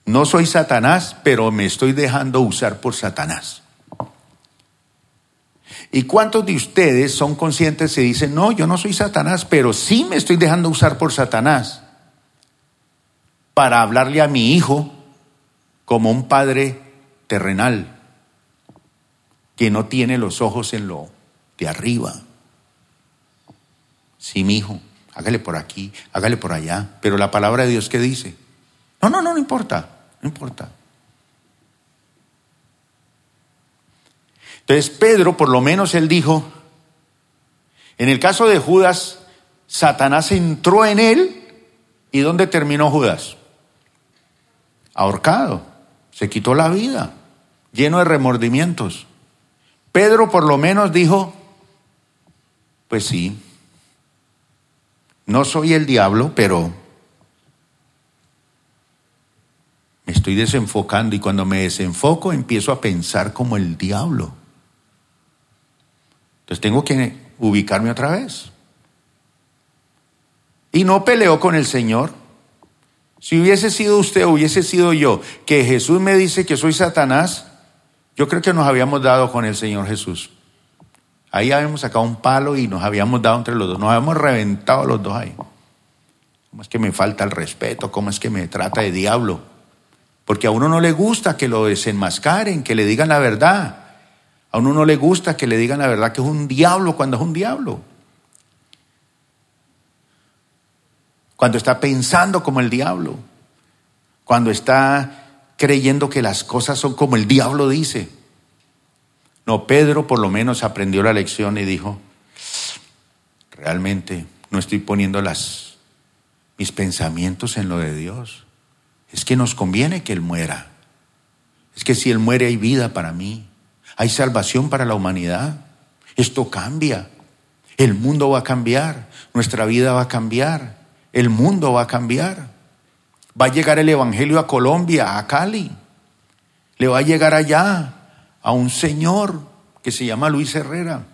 No soy Satanás, pero me estoy dejando usar por Satanás. ¿Y cuántos de ustedes son conscientes y dicen, no, yo no soy Satanás, pero sí me estoy dejando usar por Satanás para hablarle a mi hijo, como un padre terrenal que no tiene los ojos en lo de arriba. Sí, mi hijo, hágale por aquí, hágale por allá. Pero la palabra de Dios, ¿qué dice? No, no, no, no importa, no importa. Entonces Pedro, por lo menos él dijo, en el caso de Judas, Satanás entró en él y ¿dónde terminó Judas? Ahorcado se quitó la vida, lleno de remordimientos. Pedro por lo menos dijo, pues sí, no soy el diablo, pero me estoy desenfocando y cuando me desenfoco empiezo a pensar como el diablo. Entonces tengo que ubicarme otra vez. Y no peleó con el Señor. Si hubiese sido usted hubiese sido yo, que Jesús me dice que soy Satanás, yo creo que nos habíamos dado con el Señor Jesús. Ahí habíamos sacado un palo y nos habíamos dado entre los dos, nos habíamos reventado los dos ahí. ¿Cómo es que me falta el respeto? ¿Cómo es que me trata de diablo? Porque a uno no le gusta que lo desenmascaren, que le digan la verdad. A uno no le gusta que le digan la verdad que es un diablo cuando es un diablo. cuando está pensando como el diablo, cuando está creyendo que las cosas son como el diablo dice. No, Pedro por lo menos aprendió la lección y dijo, realmente no estoy poniendo las, mis pensamientos en lo de Dios. Es que nos conviene que Él muera. Es que si Él muere hay vida para mí, hay salvación para la humanidad. Esto cambia. El mundo va a cambiar, nuestra vida va a cambiar el mundo va a cambiar. Va a llegar el Evangelio a Colombia, a Cali. Le va a llegar allá a un señor que se llama Luis Herrera.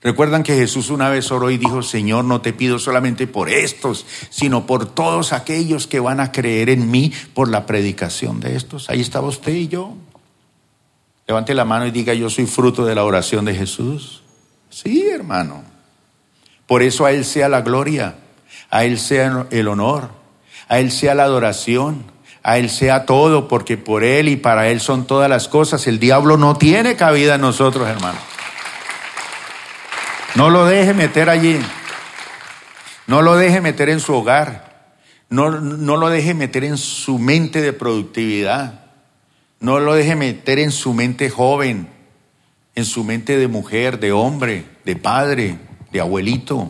Recuerdan que Jesús una vez oró y dijo, Señor, no te pido solamente por estos, sino por todos aquellos que van a creer en mí por la predicación de estos. Ahí estaba usted y yo. Levante la mano y diga, yo soy fruto de la oración de Jesús. Sí, hermano. Por eso a Él sea la gloria, a Él sea el honor, a Él sea la adoración, a Él sea todo, porque por Él y para Él son todas las cosas. El diablo no tiene cabida en nosotros, hermano. No lo deje meter allí. No lo deje meter en su hogar. No, no lo deje meter en su mente de productividad. No lo deje meter en su mente joven, en su mente de mujer, de hombre, de padre, de abuelito.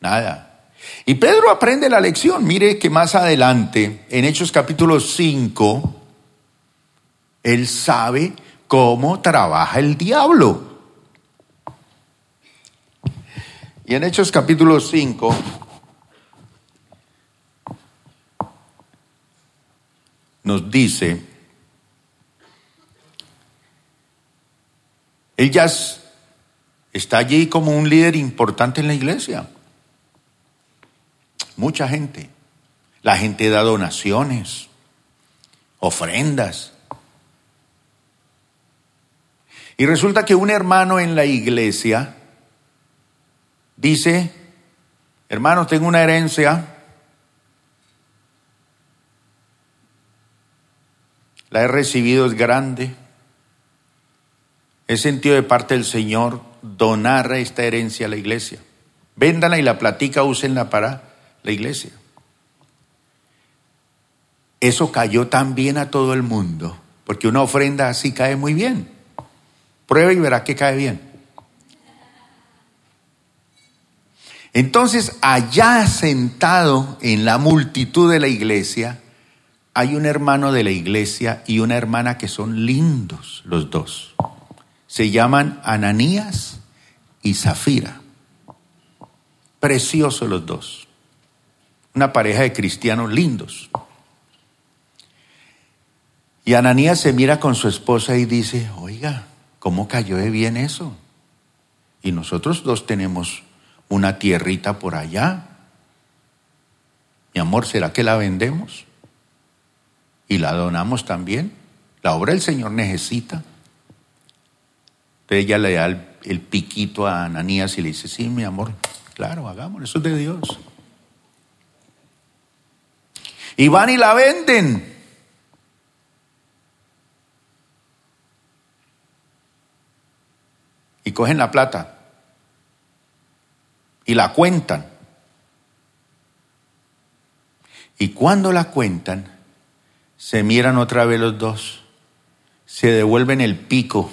Nada. Y Pedro aprende la lección. Mire que más adelante, en Hechos capítulo 5, él sabe cómo trabaja el diablo. Y en Hechos capítulo 5, nos dice, ya está allí como un líder importante en la iglesia. Mucha gente. La gente da donaciones, ofrendas. Y resulta que un hermano en la iglesia dice, hermano, tengo una herencia, la he recibido, es grande, he sentido de parte del Señor donar esta herencia a la iglesia. Véndala y la platica, úsenla para la iglesia. Eso cayó tan bien a todo el mundo, porque una ofrenda así cae muy bien. Prueba y verá que cae bien. Entonces, allá sentado en la multitud de la iglesia, hay un hermano de la iglesia y una hermana que son lindos los dos. Se llaman Ananías y Zafira. Preciosos los dos. Una pareja de cristianos lindos. Y Ananías se mira con su esposa y dice, oiga, ¿cómo cayó de bien eso? Y nosotros dos tenemos una tierrita por allá. Mi amor, ¿será que la vendemos? Y la donamos también. La obra del Señor necesita. Entonces ella le da el, piquito a Ananías y le dice, sí, mi amor, claro, hagámoslo, eso es de Dios. Y van y la venden. Y cogen la plata y la cuentan. Y cuando la cuentan, se miran otra vez los dos, se devuelven el pico.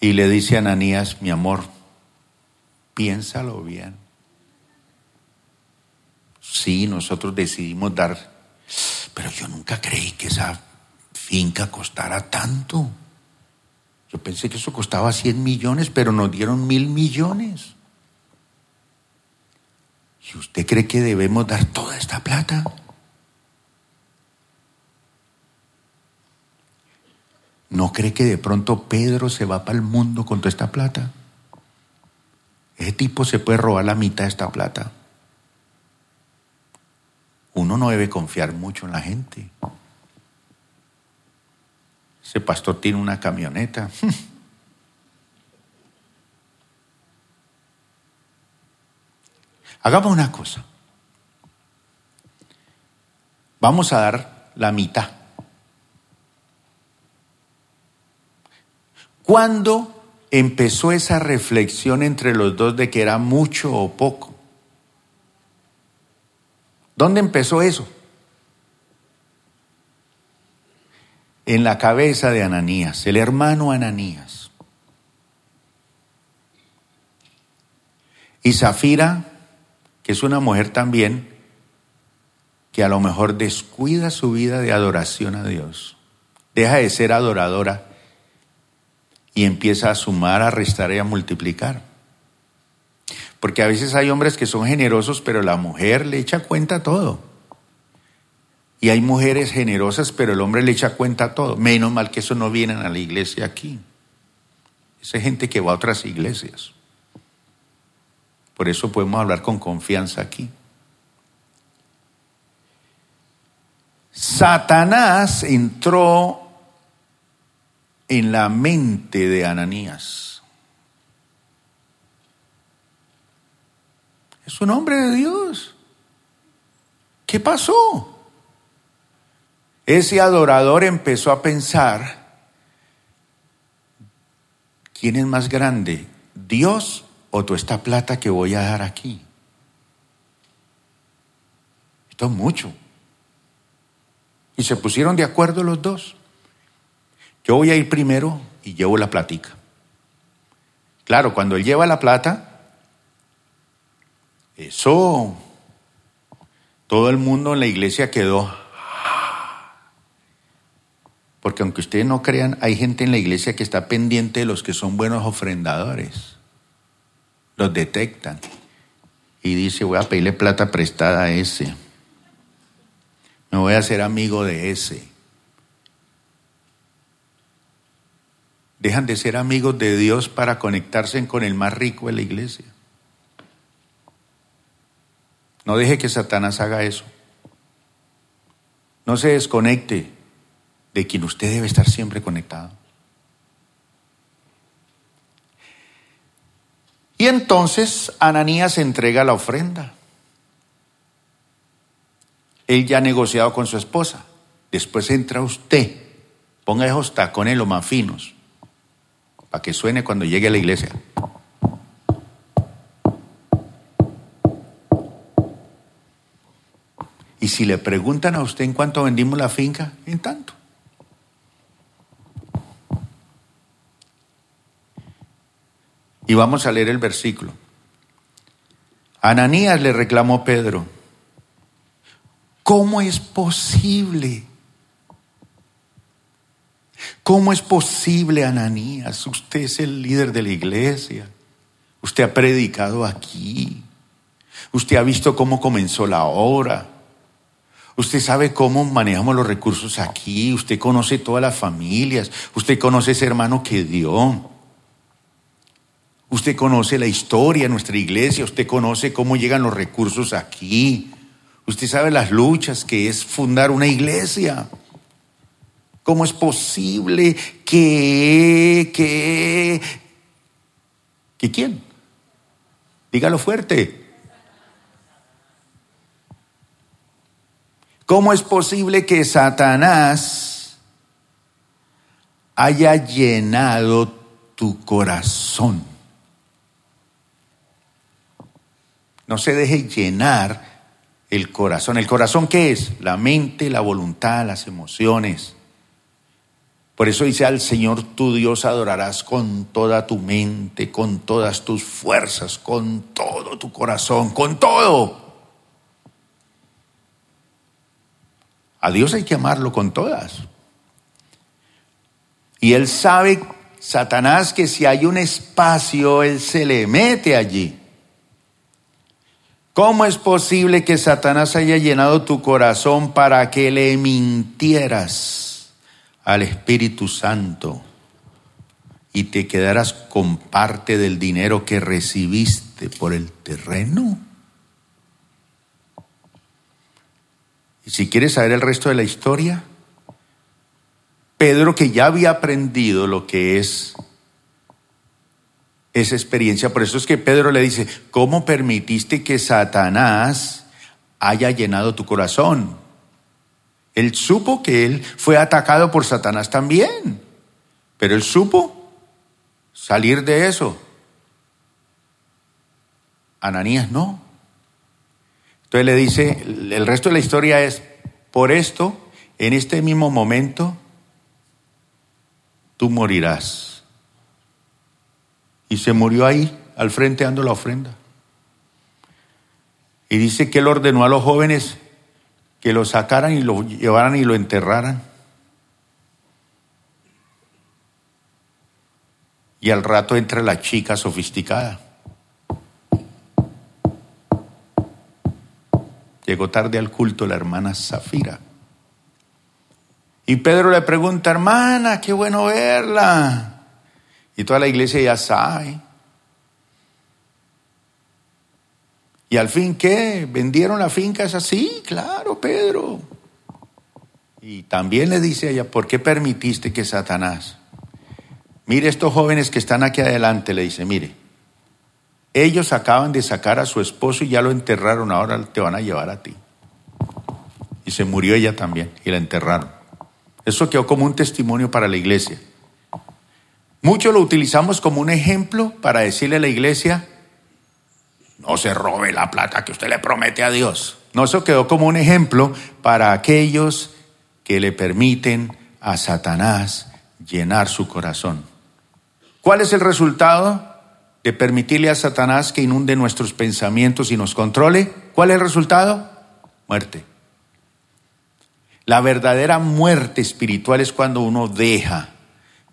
Y le dice a Ananías, mi amor, piénsalo bien. Sí, nosotros decidimos dar, pero yo nunca creí que esa finca costara tanto. Yo pensé que eso costaba 100 millones, pero nos dieron mil millones. ¿Y usted cree que debemos dar toda esta plata? ¿No cree que de pronto Pedro se va para el mundo con toda esta plata? Ese tipo se puede robar la mitad de esta plata. Uno no debe confiar mucho en la gente. Ese pastor tiene una camioneta. Hagamos una cosa. Vamos a dar la mitad. ¿Cuándo empezó esa reflexión entre los dos de que era mucho o poco? ¿Dónde empezó eso? en la cabeza de Ananías, el hermano Ananías. Y Zafira, que es una mujer también, que a lo mejor descuida su vida de adoración a Dios, deja de ser adoradora y empieza a sumar, a restar y a multiplicar. Porque a veces hay hombres que son generosos, pero la mujer le echa cuenta todo. Y hay mujeres generosas, pero el hombre le echa cuenta a todo. Menos mal que eso no vienen a la iglesia aquí. Esa gente que va a otras iglesias. Por eso podemos hablar con confianza aquí. Satanás entró en la mente de Ananías. Es un hombre de Dios. ¿Qué pasó? Ese adorador empezó a pensar, ¿quién es más grande? ¿Dios o tú esta plata que voy a dar aquí? Esto es mucho. Y se pusieron de acuerdo los dos. Yo voy a ir primero y llevo la platica. Claro, cuando él lleva la plata, eso, todo el mundo en la iglesia quedó. Porque aunque ustedes no crean, hay gente en la iglesia que está pendiente de los que son buenos ofrendadores. Los detectan. Y dice, voy a pedirle plata prestada a ese. Me voy a hacer amigo de ese. Dejan de ser amigos de Dios para conectarse con el más rico de la iglesia. No deje que Satanás haga eso. No se desconecte de quien usted debe estar siempre conectado. Y entonces Ananías entrega la ofrenda. Él ya ha negociado con su esposa. Después entra usted. Ponga esos tacones lo más finos que suene cuando llegue a la iglesia. Y si le preguntan a usted en cuánto vendimos la finca, en tanto. Y vamos a leer el versículo. Ananías le reclamó Pedro, ¿cómo es posible ¿Cómo es posible, Ananías? Usted es el líder de la iglesia. Usted ha predicado aquí. Usted ha visto cómo comenzó la obra. Usted sabe cómo manejamos los recursos aquí. Usted conoce todas las familias. Usted conoce ese hermano que dio. Usted conoce la historia de nuestra iglesia. Usted conoce cómo llegan los recursos aquí. Usted sabe las luchas que es fundar una iglesia. ¿Cómo es posible que, que, que quién? Dígalo fuerte. ¿Cómo es posible que Satanás haya llenado tu corazón? No se deje llenar el corazón. ¿El corazón qué es? La mente, la voluntad, las emociones. Por eso dice al Señor tu Dios adorarás con toda tu mente, con todas tus fuerzas, con todo tu corazón, con todo. A Dios hay que amarlo con todas. Y Él sabe, Satanás, que si hay un espacio, Él se le mete allí. ¿Cómo es posible que Satanás haya llenado tu corazón para que le mintieras? Al Espíritu Santo y te quedarás con parte del dinero que recibiste por el terreno. Y si quieres saber el resto de la historia, Pedro que ya había aprendido lo que es esa experiencia, por eso es que Pedro le dice, ¿cómo permitiste que Satanás haya llenado tu corazón? Él supo que él fue atacado por Satanás también, pero él supo salir de eso. Ananías no. Entonces le dice, el resto de la historia es, por esto, en este mismo momento, tú morirás. Y se murió ahí, al frente dando la ofrenda. Y dice que él ordenó a los jóvenes, que lo sacaran y lo llevaran y lo enterraran. Y al rato entra la chica sofisticada. Llegó tarde al culto la hermana Zafira. Y Pedro le pregunta, hermana, qué bueno verla. Y toda la iglesia ya sabe. ¿Y al fin qué? ¿Vendieron la finca? Es así, claro, Pedro. Y también le dice a ella, ¿por qué permitiste que Satanás? Mire estos jóvenes que están aquí adelante, le dice, mire, ellos acaban de sacar a su esposo y ya lo enterraron, ahora te van a llevar a ti. Y se murió ella también y la enterraron. Eso quedó como un testimonio para la iglesia. Muchos lo utilizamos como un ejemplo para decirle a la iglesia, no se robe la plata que usted le promete a Dios. No, eso quedó como un ejemplo para aquellos que le permiten a Satanás llenar su corazón. ¿Cuál es el resultado de permitirle a Satanás que inunde nuestros pensamientos y nos controle? ¿Cuál es el resultado? Muerte. La verdadera muerte espiritual es cuando uno deja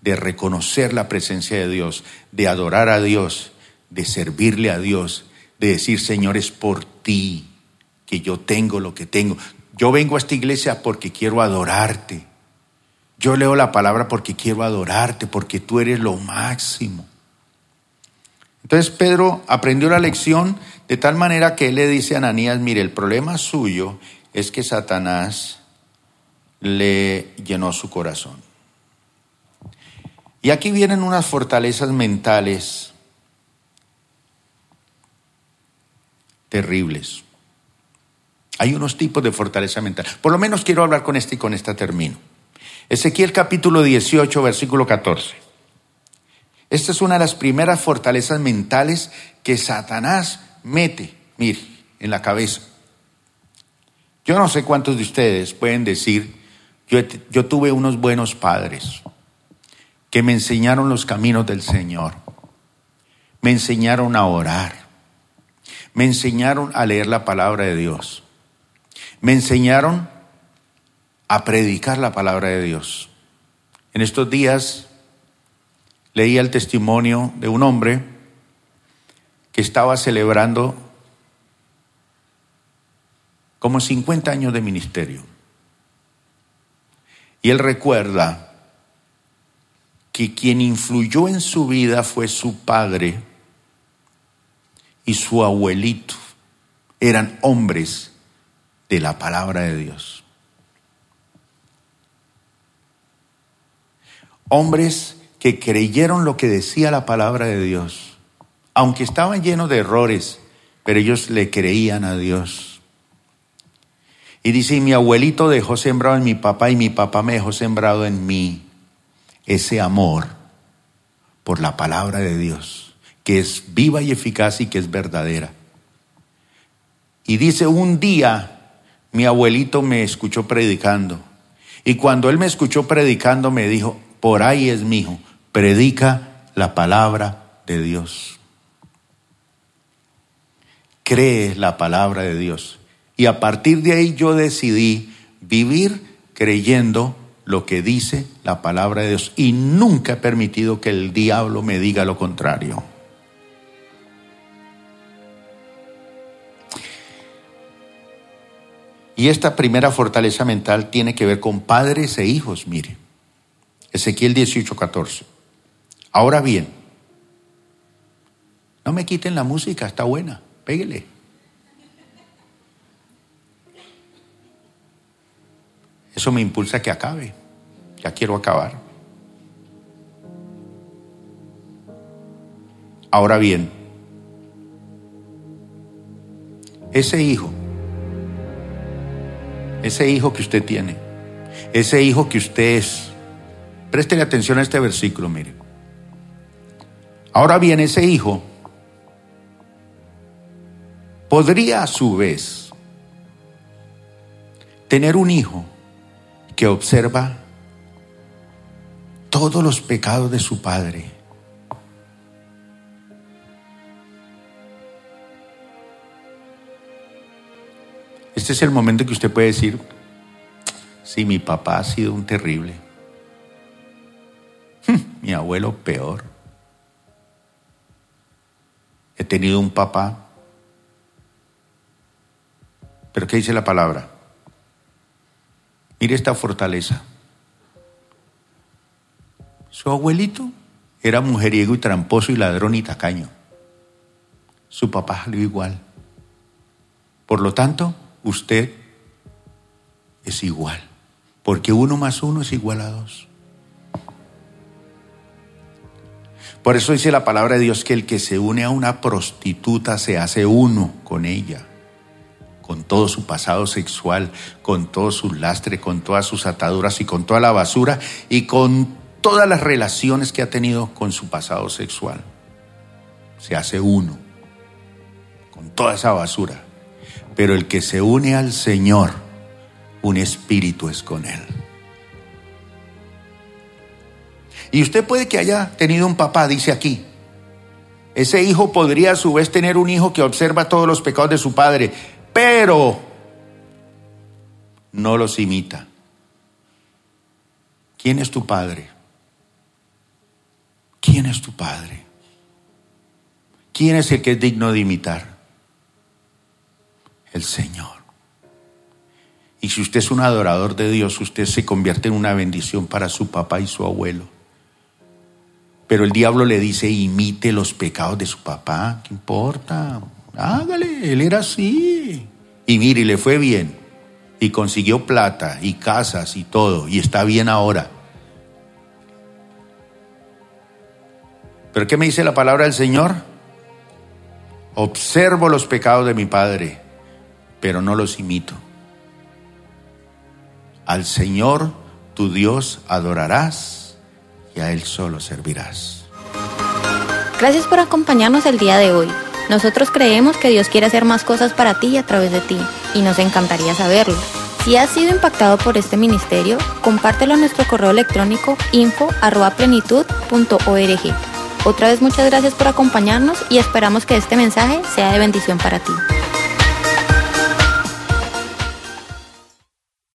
de reconocer la presencia de Dios, de adorar a Dios, de servirle a Dios, de decir, Señor, es por ti que yo tengo lo que tengo. Yo vengo a esta iglesia porque quiero adorarte. Yo leo la palabra porque quiero adorarte, porque tú eres lo máximo. Entonces Pedro aprendió la lección de tal manera que él le dice a Ananías, mire, el problema suyo es que Satanás le llenó su corazón. Y aquí vienen unas fortalezas mentales terribles. Hay unos tipos de fortaleza mental. Por lo menos quiero hablar con este y con esta termino. Ezequiel capítulo 18, versículo 14. Esta es una de las primeras fortalezas mentales que Satanás mete, mire, en la cabeza. Yo no sé cuántos de ustedes pueden decir, yo, yo tuve unos buenos padres que me enseñaron los caminos del Señor, me enseñaron a orar, me enseñaron a leer la palabra de Dios. Me enseñaron a predicar la palabra de Dios. En estos días leía el testimonio de un hombre que estaba celebrando como 50 años de ministerio. Y él recuerda que quien influyó en su vida fue su padre, y su abuelito eran hombres de la palabra de Dios. Hombres que creyeron lo que decía la palabra de Dios, aunque estaban llenos de errores, pero ellos le creían a Dios. Y dice, mi abuelito dejó sembrado en mi papá y mi papá me dejó sembrado en mí ese amor por la palabra de Dios que es viva y eficaz y que es verdadera. Y dice, un día mi abuelito me escuchó predicando. Y cuando él me escuchó predicando me dijo, por ahí es mi hijo, predica la palabra de Dios. Cree la palabra de Dios. Y a partir de ahí yo decidí vivir creyendo lo que dice la palabra de Dios. Y nunca he permitido que el diablo me diga lo contrario. Y esta primera fortaleza mental tiene que ver con padres e hijos, mire. Ezequiel 18, 14. Ahora bien, no me quiten la música, está buena, péguele. Eso me impulsa a que acabe. Ya quiero acabar. Ahora bien, ese hijo ese hijo que usted tiene, ese hijo que usted es. Préstele atención a este versículo, mire. Ahora bien, ese hijo podría a su vez tener un hijo que observa todos los pecados de su padre Este es el momento que usted puede decir, sí, mi papá ha sido un terrible. mi abuelo peor. He tenido un papá. Pero ¿qué dice la palabra? Mire esta fortaleza. Su abuelito era mujeriego y tramposo y ladrón y tacaño. Su papá salió igual. Por lo tanto, usted es igual, porque uno más uno es igual a dos. Por eso dice la palabra de Dios que el que se une a una prostituta se hace uno con ella, con todo su pasado sexual, con todo su lastre, con todas sus ataduras y con toda la basura y con todas las relaciones que ha tenido con su pasado sexual. Se hace uno con toda esa basura. Pero el que se une al Señor, un espíritu es con él. Y usted puede que haya tenido un papá, dice aquí. Ese hijo podría a su vez tener un hijo que observa todos los pecados de su padre, pero no los imita. ¿Quién es tu padre? ¿Quién es tu padre? ¿Quién es el que es digno de imitar? El Señor. Y si usted es un adorador de Dios, usted se convierte en una bendición para su papá y su abuelo. Pero el diablo le dice, imite los pecados de su papá, ¿qué importa? Hágale, él era así. Y mire, le fue bien. Y consiguió plata y casas y todo. Y está bien ahora. Pero ¿qué me dice la palabra del Señor? Observo los pecados de mi Padre, pero no los imito. Al Señor tu Dios adorarás y a Él solo servirás. Gracias por acompañarnos el día de hoy. Nosotros creemos que Dios quiere hacer más cosas para ti y a través de ti, y nos encantaría saberlo. Si has sido impactado por este ministerio, compártelo en nuestro correo electrónico info.plenitud.org. Otra vez muchas gracias por acompañarnos y esperamos que este mensaje sea de bendición para ti.